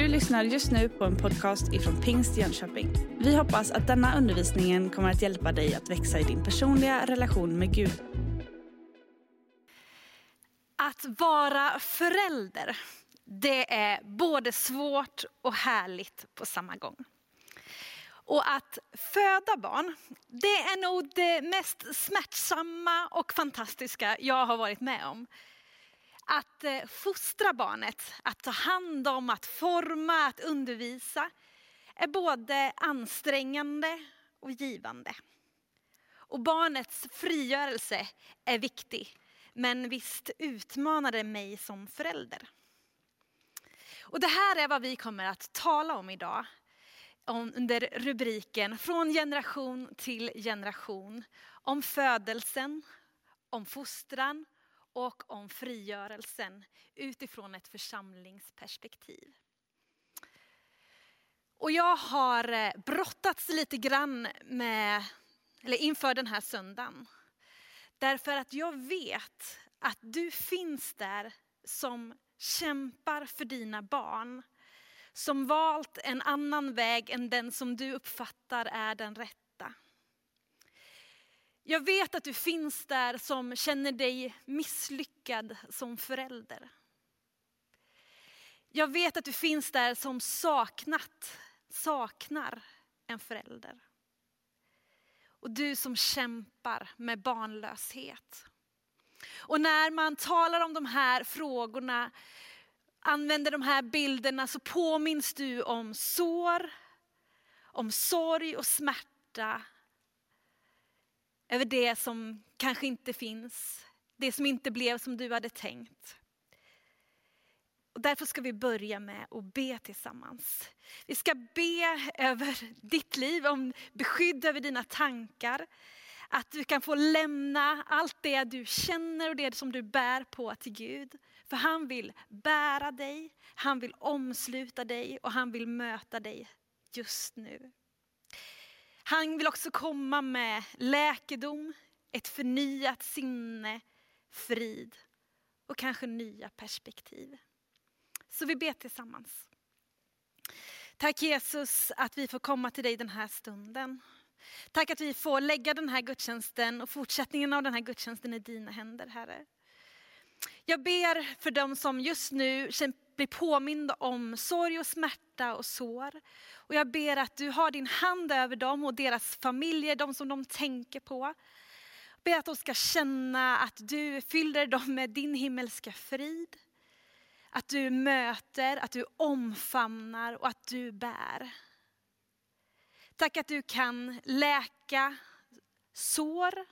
Du lyssnar just nu på en podcast ifrån Pingst Jönköping. Vi hoppas att denna undervisning kommer att hjälpa dig att växa i din personliga relation med Gud. Att vara förälder, det är både svårt och härligt på samma gång. Och att föda barn, det är nog det mest smärtsamma och fantastiska jag har varit med om. Att eh, fostra barnet, att ta hand om, att forma, att undervisa är både ansträngande och givande. Och barnets frigörelse är viktig, men visst utmanar det mig som förälder. Och det här är vad vi kommer att tala om idag under rubriken Från generation till generation. Om födelsen, om fostran och om frigörelsen utifrån ett församlingsperspektiv. Och jag har eh, brottats lite grann med, eller inför den här söndagen. Därför att jag vet att du finns där som kämpar för dina barn. Som valt en annan väg än den som du uppfattar är den rätta. Jag vet att du finns där som känner dig misslyckad som förälder. Jag vet att du finns där som saknat, saknar en förälder. Och du som kämpar med barnlöshet. Och när man talar om de här frågorna, använder de här bilderna så påminns du om sår, om sorg och smärta över det som kanske inte finns, det som inte blev som du hade tänkt. Och därför ska vi börja med att be tillsammans. Vi ska be över ditt liv, om beskydd över dina tankar. Att du kan få lämna allt det du känner och det som du bär på till Gud. För han vill bära dig, han vill omsluta dig och han vill möta dig just nu. Han vill också komma med läkedom, ett förnyat sinne, frid och kanske nya perspektiv. Så vi ber tillsammans. Tack Jesus att vi får komma till dig den här stunden. Tack att vi får lägga den här gudstjänsten och fortsättningen av den här gudstjänsten i dina händer Herre. Jag ber för dem som just nu bli påminda om sorg och smärta och sår. Och jag ber att du har din hand över dem och deras familjer, de som de tänker på. Jag ber att de ska känna att du fyller dem med din himmelska frid. Att du möter, att du omfamnar och att du bär. Tack att du kan läka sår.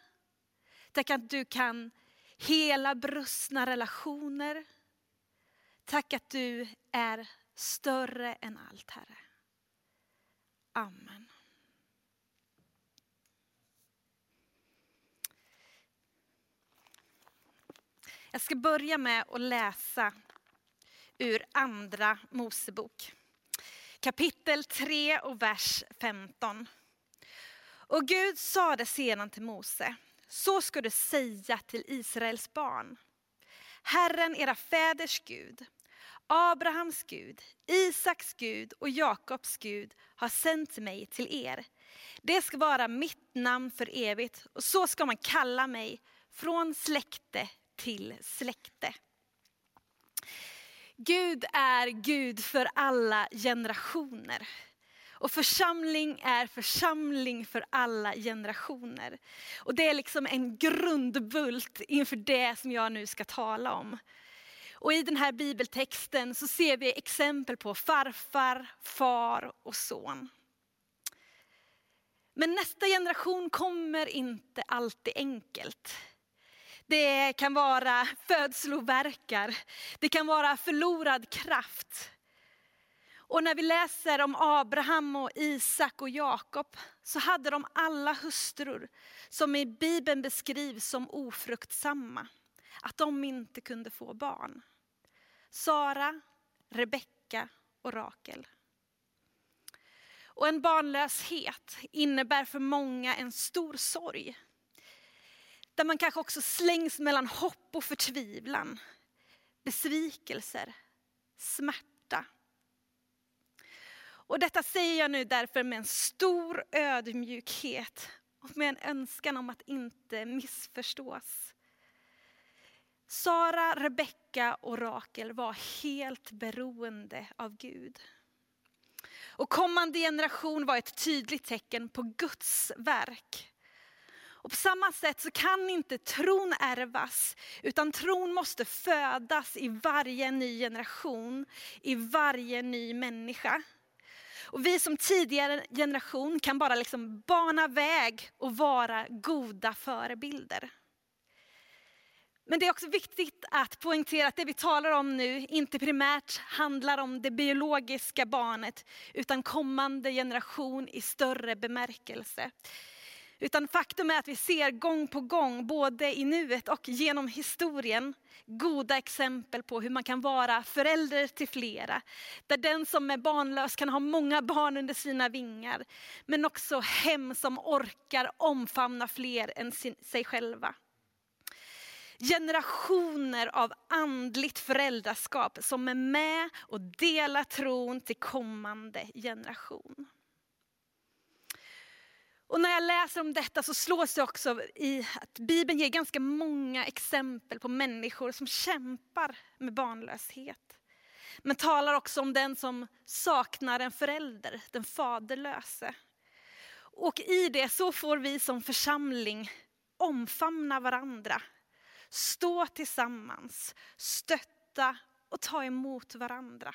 Tack att du kan hela brustna relationer. Tack att du är större än allt, Herre. Amen. Jag ska börja med att läsa ur Andra Mosebok. Kapitel 3 och vers 15. Och Gud sade sedan till Mose, så ska du säga till Israels barn. Herren era fäders Gud, Abrahams Gud, Isaks Gud och Jakobs Gud har sänt mig till er. Det ska vara mitt namn för evigt och så ska man kalla mig från släkte till släkte. Gud är Gud för alla generationer. Och församling är församling för alla generationer. Och det är liksom en grundbult inför det som jag nu ska tala om. Och i den här bibeltexten så ser vi exempel på farfar, far och son. Men nästa generation kommer inte alltid enkelt. Det kan vara födslovärkar, det kan vara förlorad kraft. Och när vi läser om Abraham och Isak och Jakob så hade de alla hustrur som i Bibeln beskrivs som ofruktsamma. Att de inte kunde få barn. Sara, Rebecka och Rakel. Och en barnlöshet innebär för många en stor sorg. Där man kanske också slängs mellan hopp och förtvivlan. Besvikelser, smärta Och detta säger jag nu därför med en stor ödmjukhet och med en önskan om att inte missförstås. Sara, Rebecka och Rakel var helt beroende av Gud. Och kommande generation var ett tydligt tecken på Guds verk. Och på samma sätt så kan inte tron ärvas, utan tron måste födas i varje ny generation, i varje ny människa. Och vi som tidigare generation kan bara liksom bana väg och vara goda förebilder. Men det är också viktigt att poängtera att det vi talar om nu inte primärt handlar om det biologiska barnet, utan kommande generation i större bemärkelse. Utan faktum är att vi ser gång på gång, både i nuet och genom historien, goda exempel på hur man kan vara förälder till flera. Där den som är barnlös kan ha många barn under sina vingar. Men också hem som orkar omfamna fler än sig själva. Generationer av andligt föräldraskap som är med och delar tron till kommande generation. Och när jag läser om detta så slås jag också i att Bibeln ger ganska många exempel på människor som kämpar med barnlöshet. Men talar också om den som saknar en förälder, den faderlöse. Och i det så får vi som församling omfamna varandra, stå tillsammans, stötta och ta emot varandra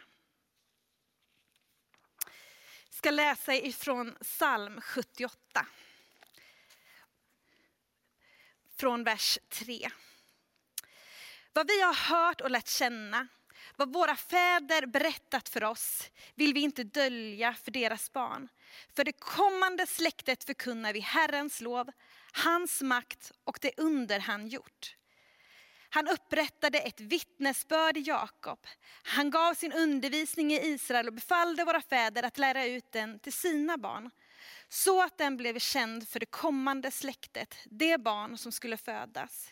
Jag ska läsa ifrån psalm 78. Från vers 3. Vad vi har hört och lärt känna, vad våra fäder berättat för oss, vill vi inte dölja för deras barn. För det kommande släktet förkunnar vi Herrens lov, hans makt och det under han gjort. Han upprättade ett vittnesbörd i Jakob. Han gav sin undervisning i Israel och befallde våra fäder att lära ut den till sina barn. Så att den blev känd för det kommande släktet, det barn som skulle födas.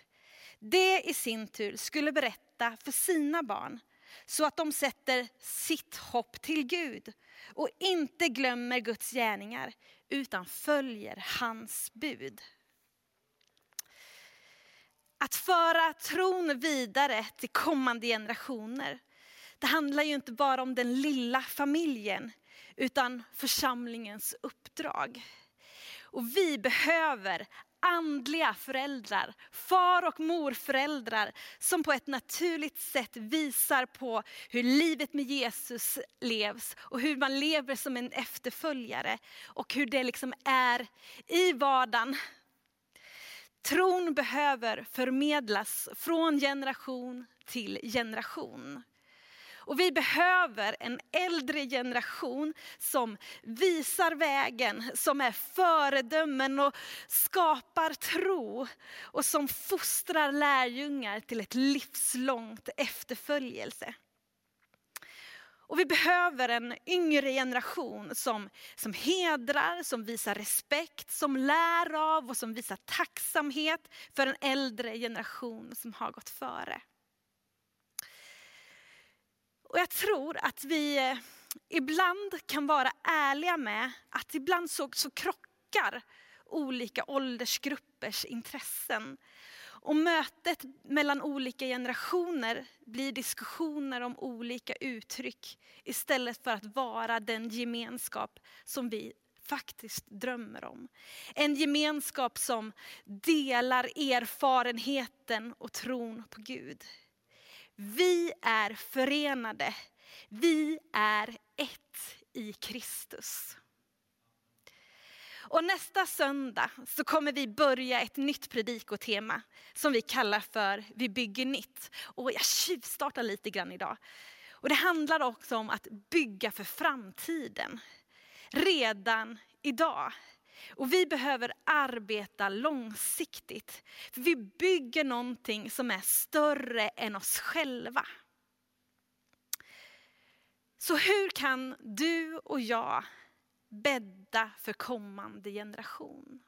Det i sin tur skulle berätta för sina barn, så att de sätter sitt hopp till Gud och inte glömmer Guds gärningar, utan följer hans bud. Att föra tron vidare till kommande generationer. Det handlar ju inte bara om den lilla familjen, utan församlingens uppdrag. Och vi behöver andliga föräldrar, far och morföräldrar som på ett naturligt sätt visar på hur livet med Jesus levs och hur man lever som en efterföljare och hur det liksom är i vardagen Tron behöver förmedlas från generation till generation. Och vi behöver en äldre generation som visar vägen, som är föredömen och skapar tro. Och som fostrar lärjungar till ett livslångt efterföljelse. Och vi behöver en yngre generation som, som hedrar, som visar respekt, som lär av och som visar tacksamhet för en äldre generation som har gått före. Och jag tror att vi eh, ibland kan vara ärliga med att ibland så, så krockar olika åldersgruppers intressen. Och mötet mellan olika generationer blir diskussioner om olika uttryck istället för att vara den gemenskap som vi faktiskt drömmer om. En gemenskap som delar erfarenheten och tron på Gud. Vi är förenade. Vi är ett i Kristus. Och nästa söndag så kommer vi börja ett nytt predikotema som vi kallar för Vi bygger nytt. Och jag tjuvstartar lite grann idag. Och det handlar också om att bygga för framtiden. Redan idag. Och vi behöver arbeta långsiktigt. För vi bygger någonting som är större än oss själva. Så hur kan du och jag bädda för kommande generation?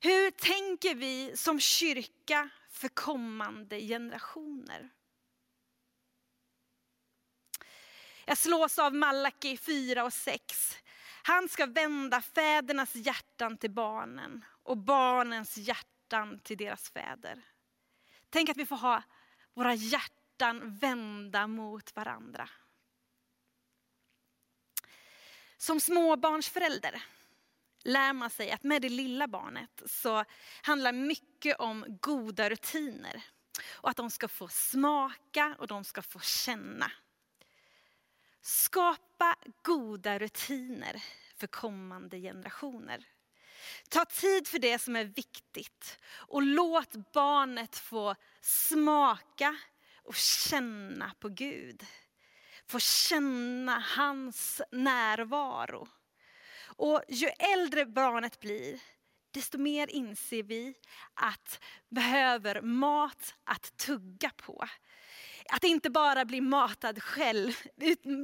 Hur tänker vi som kyrka för kommande generationer? Jag slås av Malaki 4 och 6. Han ska vända fädernas hjärtan till barnen och barnens hjärtan till deras fäder. Tänk att vi får ha våra hjärtan vända mot varandra. Som småbarnsförälder lär man sig att med det lilla barnet så handlar mycket om goda rutiner. Och att de ska få smaka och de ska få känna. Skapa goda rutiner för kommande generationer. Ta tid för det som är viktigt och låt barnet få smaka och känna på Gud. Få känna hans närvaro. Och ju äldre barnet blir, desto mer inser vi att behöver mat att tugga på. Att inte bara bli matad själv,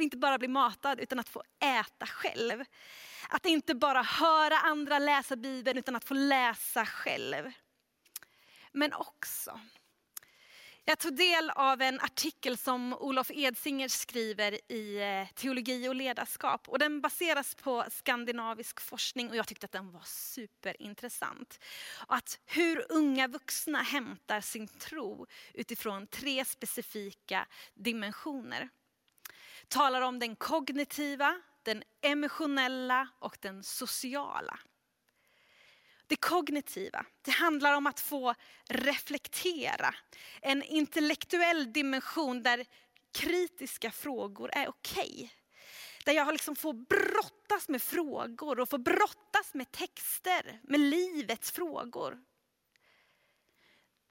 inte bara bli matad utan att få äta själv. Att inte bara höra andra läsa Bibeln utan att få läsa själv. Men också jag tog del av en artikel som Olof Edsinger skriver i eh, Teologi och ledarskap. Och den baseras på skandinavisk forskning och jag tyckte att den var superintressant. Att hur unga vuxna hämtar sin tro utifrån tre specifika dimensioner. Talar om den kognitiva, den emotionella och den sociala. Det kognitiva, det handlar om att få reflektera. En intellektuell dimension där kritiska frågor är okej. Okay. Där jag liksom får brottas med frågor och får brottas med texter, med livets frågor.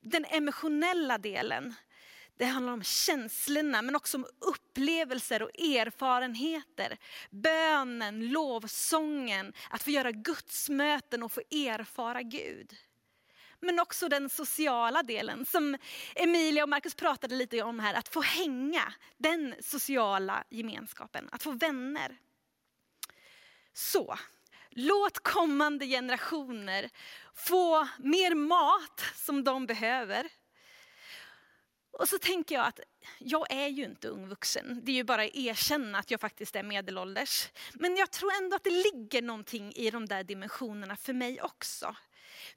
Den emotionella delen, det handlar om känslorna men också om upplevelser och erfarenheter. Bönen, lovsången, att få göra gudsmöten och få erfara Gud. Men också den sociala delen som Emilia och Markus pratade lite om här, att få hänga, den sociala gemenskapen, att få vänner. Så, låt kommande generationer få mer mat som de behöver och så tänker jag att jag är ju inte ung vuxen. Det är ju bara att erkänna att jag faktiskt är medelålders. Men jag tror ändå att det ligger någonting i de där dimensionerna för mig också.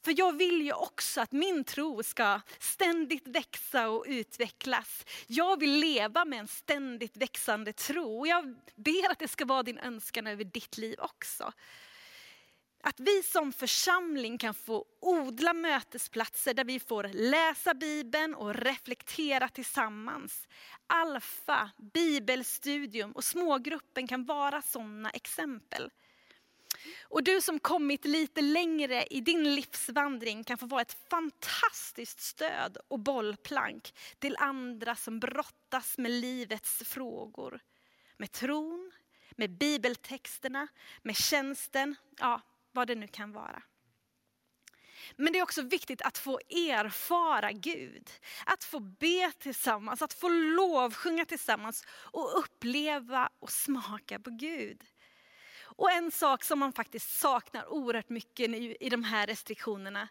För jag vill ju också att min tro ska ständigt växa och utvecklas. Jag vill leva med en ständigt växande tro. Och jag ber att det ska vara din önskan över ditt liv också. Att vi som församling kan få odla mötesplatser där vi får läsa Bibeln och reflektera tillsammans. Alfa, bibelstudium och smågruppen kan vara sådana exempel. Och du som kommit lite längre i din livsvandring kan få vara ett fantastiskt stöd och bollplank till andra som brottas med livets frågor. Med tron, med bibeltexterna, med tjänsten, ja vad det nu kan vara. Men det är också viktigt att få erfara Gud. Att få be tillsammans, att få lovsjunga tillsammans och uppleva och smaka på Gud. Och en sak som man faktiskt saknar oerhört mycket i de här restriktionerna,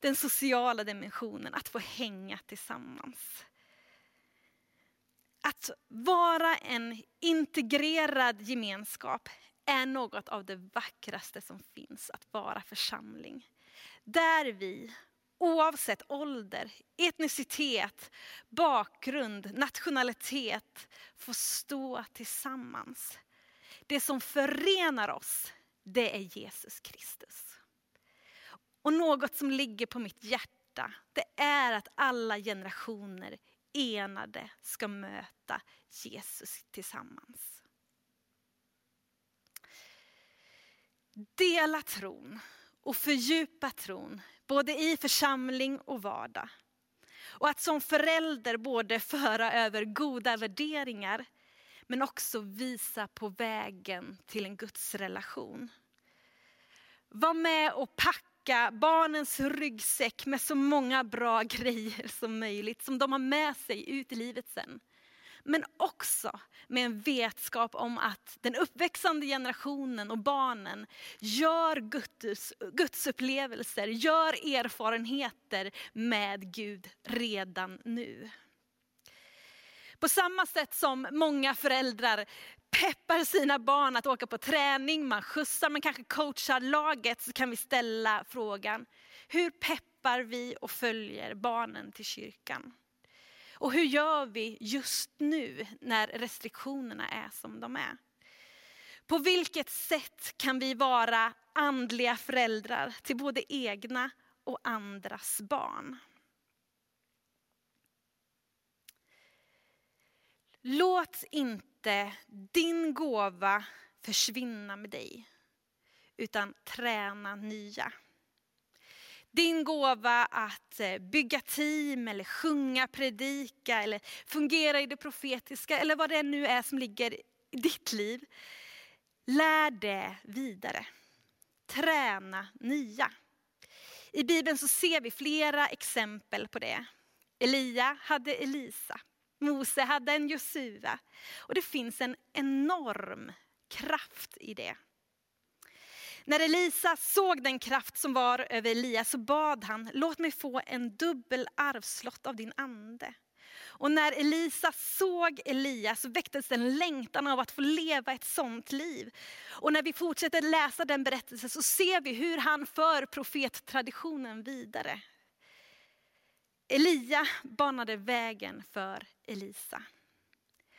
den sociala dimensionen, att få hänga tillsammans. Att vara en integrerad gemenskap är något av det vackraste som finns att vara församling. Där vi, oavsett ålder, etnicitet, bakgrund, nationalitet, får stå tillsammans. Det som förenar oss, det är Jesus Kristus. Och något som ligger på mitt hjärta, det är att alla generationer enade ska möta Jesus tillsammans. Dela tron och fördjupa tron, både i församling och vardag. Och att som förälder både föra över goda värderingar, men också visa på vägen till en gudsrelation. Var med och packa barnens ryggsäck med så många bra grejer som möjligt, som de har med sig ut i livet sen. Men också med en vetskap om att den uppväxande generationen och barnen gör Guds, Guds upplevelser, gör erfarenheter med Gud redan nu. På samma sätt som många föräldrar peppar sina barn att åka på träning, man skjutsar, man kanske coachar laget, så kan vi ställa frågan, hur peppar vi och följer barnen till kyrkan? Och hur gör vi just nu när restriktionerna är som de är? På vilket sätt kan vi vara andliga föräldrar till både egna och andras barn? Låt inte din gåva försvinna med dig, utan träna nya. Din gåva att eh, bygga team eller sjunga, predika eller fungera i det profetiska eller vad det nu är som ligger i ditt liv. Lär det vidare. Träna nya. I Bibeln så ser vi flera exempel på det. Elia hade Elisa. Mose hade en Josua. Och det finns en enorm kraft i det. När Elisa såg den kraft som var över Elia så bad han, låt mig få en dubbel arvslott av din ande. Och när Elisa såg Elia så väcktes en längtan av att få leva ett sånt liv. Och när vi fortsätter läsa den berättelsen så ser vi hur han för profettraditionen vidare. Elia banade vägen för Elisa.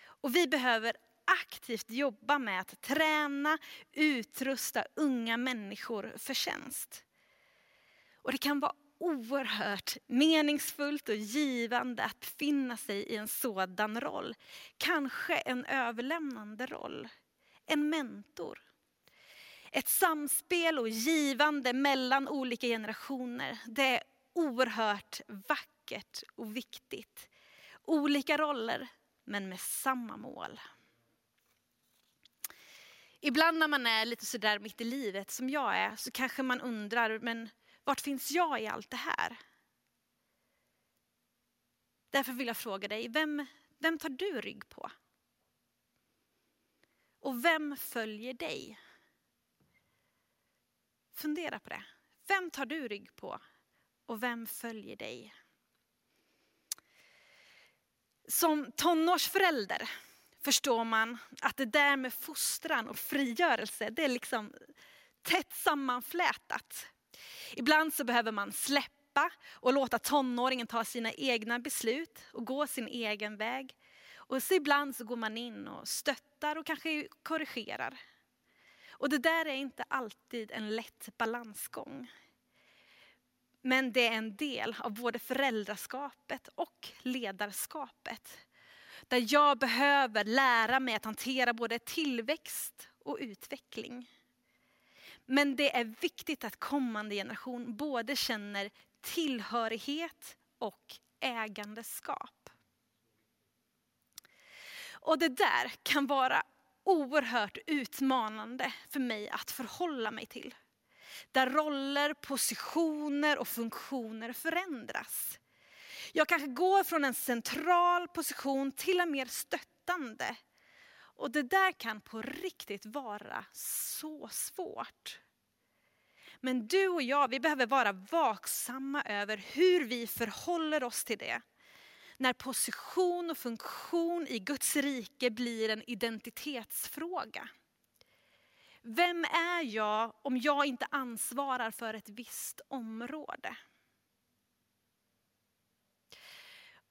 Och vi behöver aktivt jobba med att träna, utrusta unga människor för tjänst. Och det kan vara oerhört meningsfullt och givande att befinna sig i en sådan roll. Kanske en överlämnande roll, en mentor. Ett samspel och givande mellan olika generationer, det är oerhört vackert och viktigt. Olika roller, men med samma mål. Ibland när man är lite sådär mitt i livet som jag är så kanske man undrar, men vart finns jag i allt det här? Därför vill jag fråga dig, vem, vem tar du rygg på? Och vem följer dig? Fundera på det. Vem tar du rygg på? Och vem följer dig? Som tonårsförälder förstår man att det där med fostran och frigörelse, det är liksom tätt sammanflätat. Ibland så behöver man släppa och låta tonåringen ta sina egna beslut och gå sin egen väg. Och så ibland så går man in och stöttar och kanske korrigerar. Och det där är inte alltid en lätt balansgång. Men det är en del av både föräldraskapet och ledarskapet. Där jag behöver lära mig att hantera både tillväxt och utveckling. Men det är viktigt att kommande generation både känner tillhörighet och ägandeskap. Och det där kan vara oerhört utmanande för mig att förhålla mig till. Där roller, positioner och funktioner förändras. Jag kanske går från en central position till en mer stöttande. Och det där kan på riktigt vara så svårt. Men du och jag, vi behöver vara vaksamma över hur vi förhåller oss till det. När position och funktion i Guds rike blir en identitetsfråga. Vem är jag om jag inte ansvarar för ett visst område?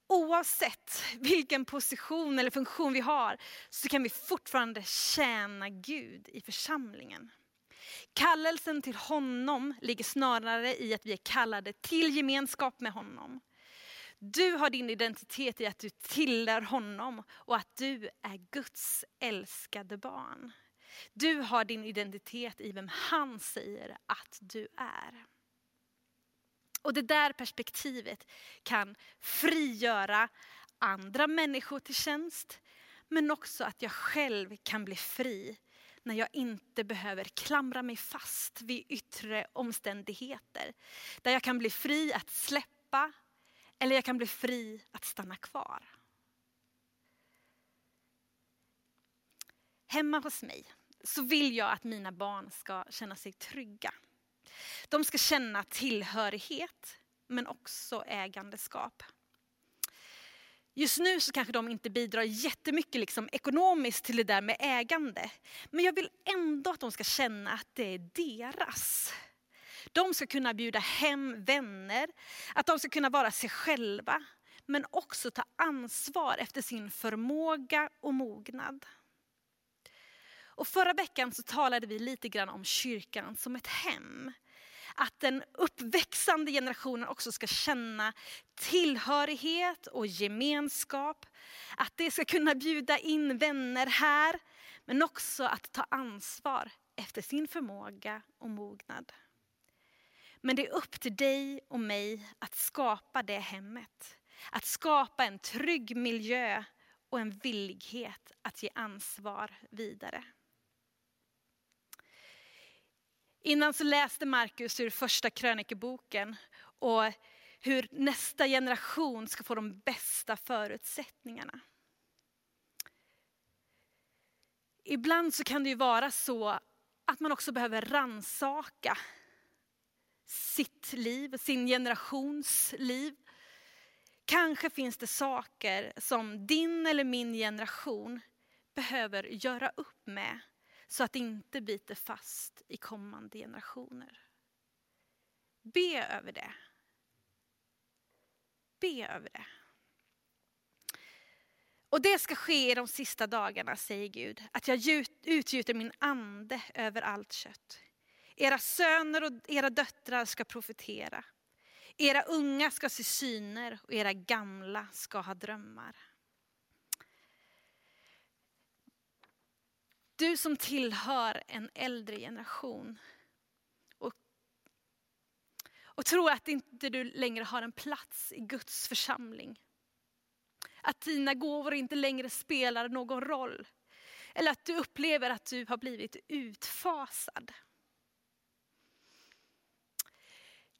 Oavsett vilken position eller funktion vi har så kan vi fortfarande tjäna Gud i församlingen. Kallelsen till honom ligger snarare i att vi är kallade till gemenskap med honom. Du har din identitet i att du tillhör honom och att du är Guds älskade barn. Du har din identitet i vem han säger att du är. Och det där perspektivet kan frigöra andra människor till tjänst, men också att jag själv kan bli fri när jag inte behöver klamra mig fast vid yttre omständigheter. Där jag kan bli fri att släppa eller jag kan bli fri att stanna kvar. Hemma hos mig så vill jag att mina barn ska känna sig trygga. De ska känna tillhörighet men också ägandeskap. Just nu så kanske de inte bidrar jättemycket liksom ekonomiskt till det där med ägande. Men jag vill ändå att de ska känna att det är deras. De ska kunna bjuda hem vänner, att de ska kunna vara sig själva. Men också ta ansvar efter sin förmåga och mognad. Och förra veckan så talade vi lite grann om kyrkan som ett hem att den uppväxande generationen också ska känna tillhörighet och gemenskap. Att det ska kunna bjuda in vänner här, men också att ta ansvar efter sin förmåga och mognad. Men det är upp till dig och mig att skapa det hemmet. Att skapa en trygg miljö och en villighet att ge ansvar vidare. Innan så läste Markus ur första krönikeboken och hur nästa generation ska få de bästa förutsättningarna. Ibland så kan det ju vara så att man också behöver ransaka sitt liv, sin generations liv. Kanske finns det saker som din eller min generation behöver göra upp med så att det inte biter fast i kommande generationer. Be över det. Be över det. Och det ska ske i de sista dagarna, säger Gud, att jag utgjuter min ande över allt kött. Era söner och era döttrar ska profetera. Era unga ska se syner och era gamla ska ha drömmar. Du som tillhör en äldre generation och, och tror att inte du längre har en plats i Guds församling. Att dina gåvor inte längre spelar någon roll. Eller att du upplever att du har blivit utfasad.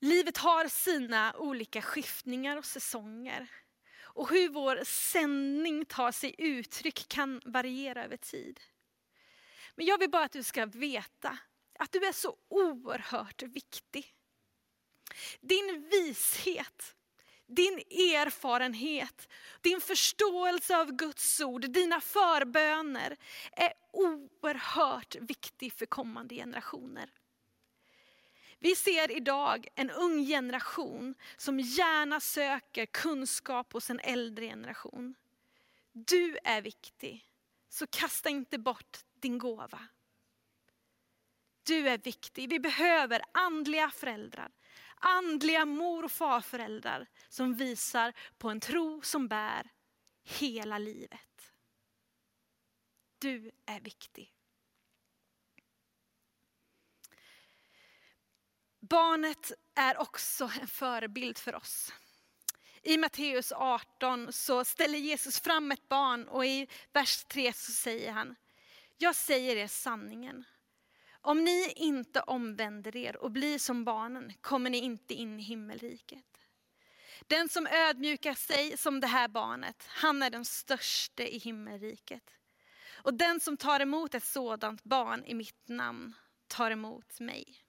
Livet har sina olika skiftningar och säsonger. Och hur vår sändning tar sig uttryck kan variera över tid. Men jag vill bara att du ska veta att du är så oerhört viktig. Din vishet, din erfarenhet, din förståelse av Guds ord, dina förböner är oerhört viktig för kommande generationer. Vi ser idag en ung generation som gärna söker kunskap hos en äldre generation. Du är viktig, så kasta inte bort din gåva. Du är viktig. Vi behöver andliga föräldrar. Andliga mor och farföräldrar som visar på en tro som bär hela livet. Du är viktig. Barnet är också en förebild för oss. I Matteus 18 så ställer Jesus fram ett barn och i vers 3 så säger han, jag säger er sanningen. Om ni inte omvänder er och blir som barnen kommer ni inte in i himmelriket. Den som ödmjukar sig som det här barnet, han är den störste i himmelriket. Och den som tar emot ett sådant barn i mitt namn tar emot mig.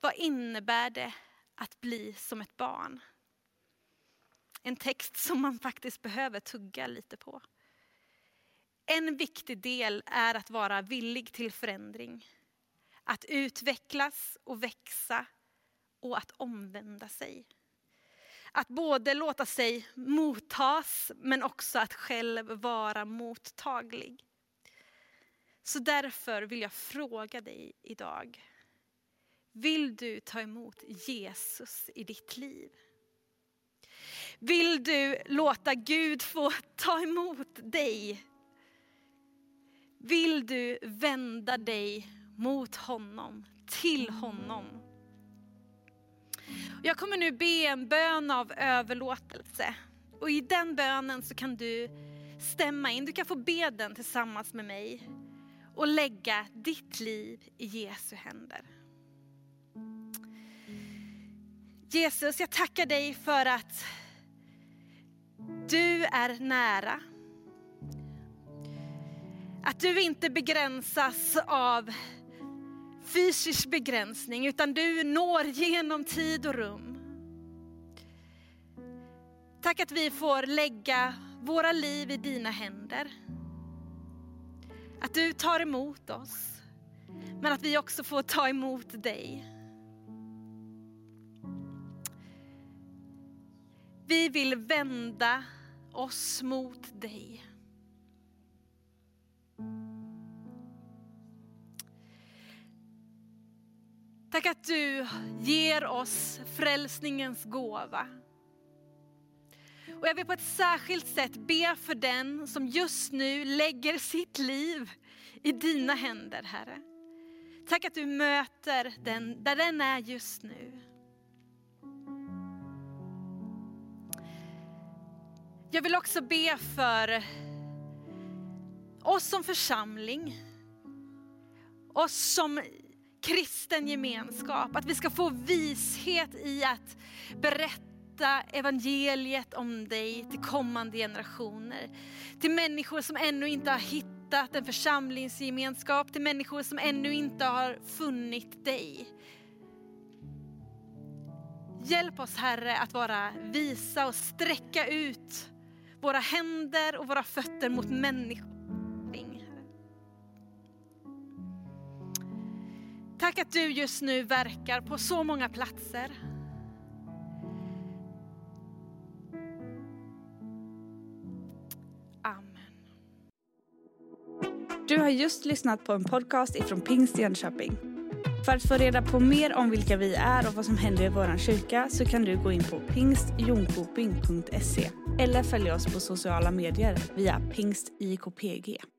Vad innebär det att bli som ett barn? En text som man faktiskt behöver tugga lite på. En viktig del är att vara villig till förändring. Att utvecklas och växa och att omvända sig. Att både låta sig mottas men också att själv vara mottaglig. Så därför vill jag fråga dig idag. Vill du ta emot Jesus i ditt liv? Vill du låta Gud få ta emot dig vill du vända dig mot honom, till honom. Jag kommer nu be en bön av överlåtelse. Och i den bönen så kan du stämma in, du kan få be den tillsammans med mig och lägga ditt liv i Jesu händer. Jesus, jag tackar dig för att du är nära. Att du inte begränsas av fysisk begränsning utan du når genom tid och rum. Tack att vi får lägga våra liv i dina händer. Att du tar emot oss, men att vi också får ta emot dig. Vi vill vända oss mot dig. Tack att du ger oss frälsningens gåva. Och jag vill på ett särskilt sätt be för den som just nu lägger sitt liv i dina händer, Herre. Tack att du möter den där den är just nu. Jag vill också be för oss som församling, oss som kristen gemenskap, att vi ska få vishet i att berätta evangeliet om dig till kommande generationer. Till människor som ännu inte har hittat en församlingsgemenskap, till människor som ännu inte har funnit dig. Hjälp oss Herre att vara visa och sträcka ut våra händer och våra fötter mot människor. Tack att du just nu verkar på så många platser. Amen. Du har just lyssnat på en podcast ifrån Pingst Jönköping. För att få reda på mer om vilka vi är och vad som händer i vår kyrka så kan du gå in på pingstjonkoping.se eller följa oss på sociala medier via pingstjkpg.